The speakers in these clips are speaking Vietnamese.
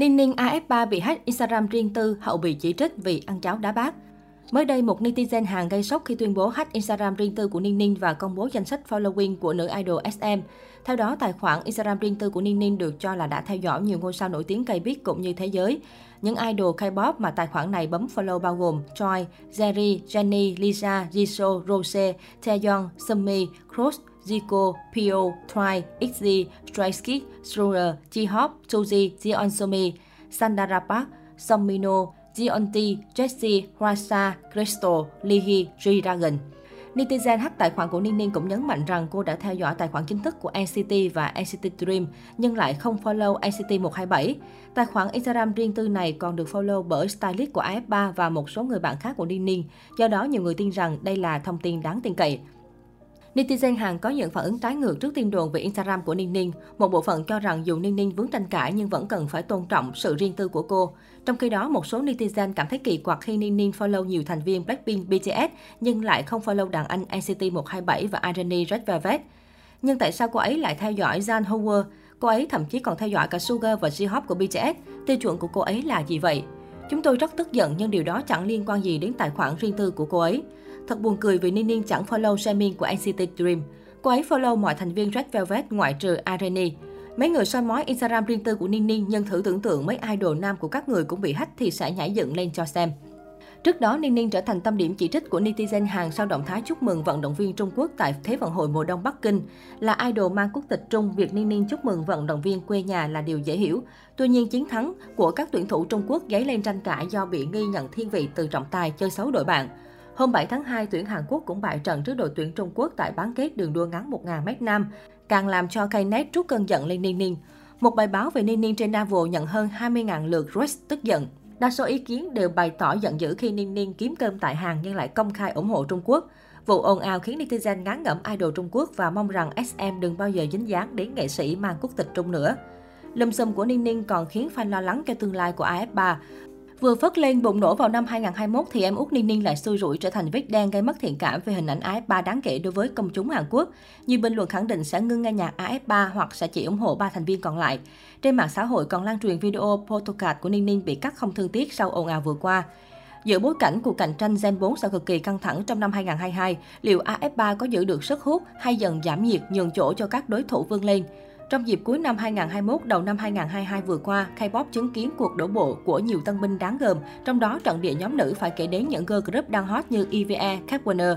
Ninh Ninh AF3 bị hack Instagram riêng tư, hậu bị chỉ trích vì ăn cháo đá bát. Mới đây, một netizen hàng gây sốc khi tuyên bố hack Instagram riêng tư của Ninh Ninh và công bố danh sách following của nữ idol SM. Theo đó, tài khoản Instagram riêng tư của Ninh Ninh được cho là đã theo dõi nhiều ngôi sao nổi tiếng cây biết cũng như thế giới. Những idol K-pop mà tài khoản này bấm follow bao gồm Choi, Jerry, Jennie, Lisa, Jisoo, Rose, Taeyong, Sumi, Cross, Zico, Pio, Try, XZ, Stray Kids, Struer, J-Hope, Suzy, Jeon Sumi, Sandara Park, Songmino, Jeonti, Jessie, Rasa, Crystal, Lihi, G-Dragon. Netizen hack tài khoản của Ninh Ninh cũng nhấn mạnh rằng cô đã theo dõi tài khoản chính thức của NCT và NCT Dream, nhưng lại không follow NCT 127. Tài khoản Instagram riêng tư này còn được follow bởi stylist của AF3 và một số người bạn khác của Ninh Ninh. Do đó, nhiều người tin rằng đây là thông tin đáng tin cậy. Netizen Hàn có những phản ứng trái ngược trước tin đồn về Instagram của Ninh Ninh. Một bộ phận cho rằng dù Ninh Ninh vướng tranh cãi nhưng vẫn cần phải tôn trọng sự riêng tư của cô. Trong khi đó, một số netizen cảm thấy kỳ quặc khi Ninh Ninh follow nhiều thành viên Blackpink, BTS nhưng lại không follow đàn anh NCT 127 và Irony Red Velvet. Nhưng tại sao cô ấy lại theo dõi Jan Howard? Cô ấy thậm chí còn theo dõi cả Sugar và J-Hope của BTS. Tiêu chuẩn của cô ấy là gì vậy? Chúng tôi rất tức giận nhưng điều đó chẳng liên quan gì đến tài khoản riêng tư của cô ấy. Thật buồn cười vì Ninh chẳng follow Jaemin của NCT Dream. Cô ấy follow mọi thành viên Red Velvet ngoại trừ Irene. Mấy người soi mói Instagram riêng tư của Ninh Ninh nhân thử tưởng tượng mấy idol nam của các người cũng bị hack thì sẽ nhảy dựng lên cho xem. Trước đó, Ninh Ninh trở thành tâm điểm chỉ trích của netizen Hàn sau động thái chúc mừng vận động viên Trung Quốc tại Thế vận hội mùa đông Bắc Kinh. Là idol mang quốc tịch Trung, việc Ninh Ninh chúc mừng vận động viên quê nhà là điều dễ hiểu. Tuy nhiên, chiến thắng của các tuyển thủ Trung Quốc dấy lên tranh cãi do bị nghi nhận thiên vị từ trọng tài chơi xấu đội bạn. Hôm 7 tháng 2, tuyển Hàn Quốc cũng bại trận trước đội tuyển Trung Quốc tại bán kết đường đua ngắn 1.000m nam, càng làm cho Knet trút cơn giận lên Ninh Ninh. Một bài báo về Ninh Ninh trên Navel nhận hơn 20.000 lượt Rex tức giận. Đa số ý kiến đều bày tỏ giận dữ khi Ninh Ninh kiếm cơm tại Hàn nhưng lại công khai ủng hộ Trung Quốc. Vụ ồn ào khiến netizen ngán ngẩm idol Trung Quốc và mong rằng SM đừng bao giờ dính dáng đến nghệ sĩ mang quốc tịch Trung nữa. Lùm xùm của Ninh Ninh còn khiến fan lo lắng cho tương lai của AF3. Vừa phất lên bùng nổ vào năm 2021 thì em út Ninh Ninh lại xui rủi trở thành vết đen gây mất thiện cảm về hình ảnh AF3 đáng kể đối với công chúng Hàn Quốc. Nhiều bình luận khẳng định sẽ ngưng nghe nhạc AF3 hoặc sẽ chỉ ủng hộ ba thành viên còn lại. Trên mạng xã hội còn lan truyền video photocard của Ninh Ninh bị cắt không thương tiếc sau ồn ào vừa qua. Giữa bối cảnh cuộc cạnh tranh Gen 4 sẽ cực kỳ căng thẳng trong năm 2022, liệu AF3 có giữ được sức hút hay dần giảm nhiệt nhường chỗ cho các đối thủ vươn lên? Trong dịp cuối năm 2021, đầu năm 2022 vừa qua, K-pop chứng kiến cuộc đổ bộ của nhiều tân binh đáng gờm, trong đó trận địa nhóm nữ phải kể đến những girl group đang hot như EVE, Cat Warner.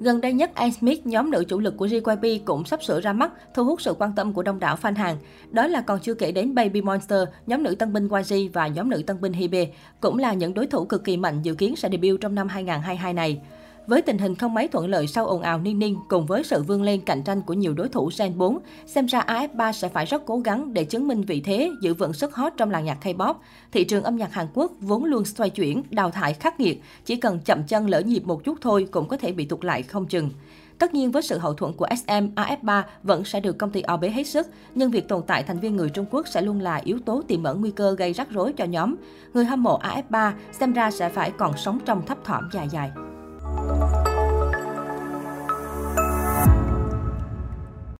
Gần đây nhất, Ice Smith, nhóm nữ chủ lực của JYP cũng sắp sửa ra mắt, thu hút sự quan tâm của đông đảo fan hàng. Đó là còn chưa kể đến Baby Monster, nhóm nữ tân binh YG và nhóm nữ tân binh Hybe, cũng là những đối thủ cực kỳ mạnh dự kiến sẽ debut trong năm 2022 này. Với tình hình không mấy thuận lợi sau ồn ào Ninh Ninh cùng với sự vươn lên cạnh tranh của nhiều đối thủ Gen 4, xem ra AF3 sẽ phải rất cố gắng để chứng minh vị thế, giữ vững sức hot trong làng nhạc K-pop. Thị trường âm nhạc Hàn Quốc vốn luôn xoay chuyển, đào thải khắc nghiệt, chỉ cần chậm chân lỡ nhịp một chút thôi cũng có thể bị tụt lại không chừng. Tất nhiên với sự hậu thuẫn của SM, AF3 vẫn sẽ được công ty o bế hết sức, nhưng việc tồn tại thành viên người Trung Quốc sẽ luôn là yếu tố tiềm ẩn nguy cơ gây rắc rối cho nhóm. Người hâm mộ AF3 xem ra sẽ phải còn sống trong thấp thỏm dài dài.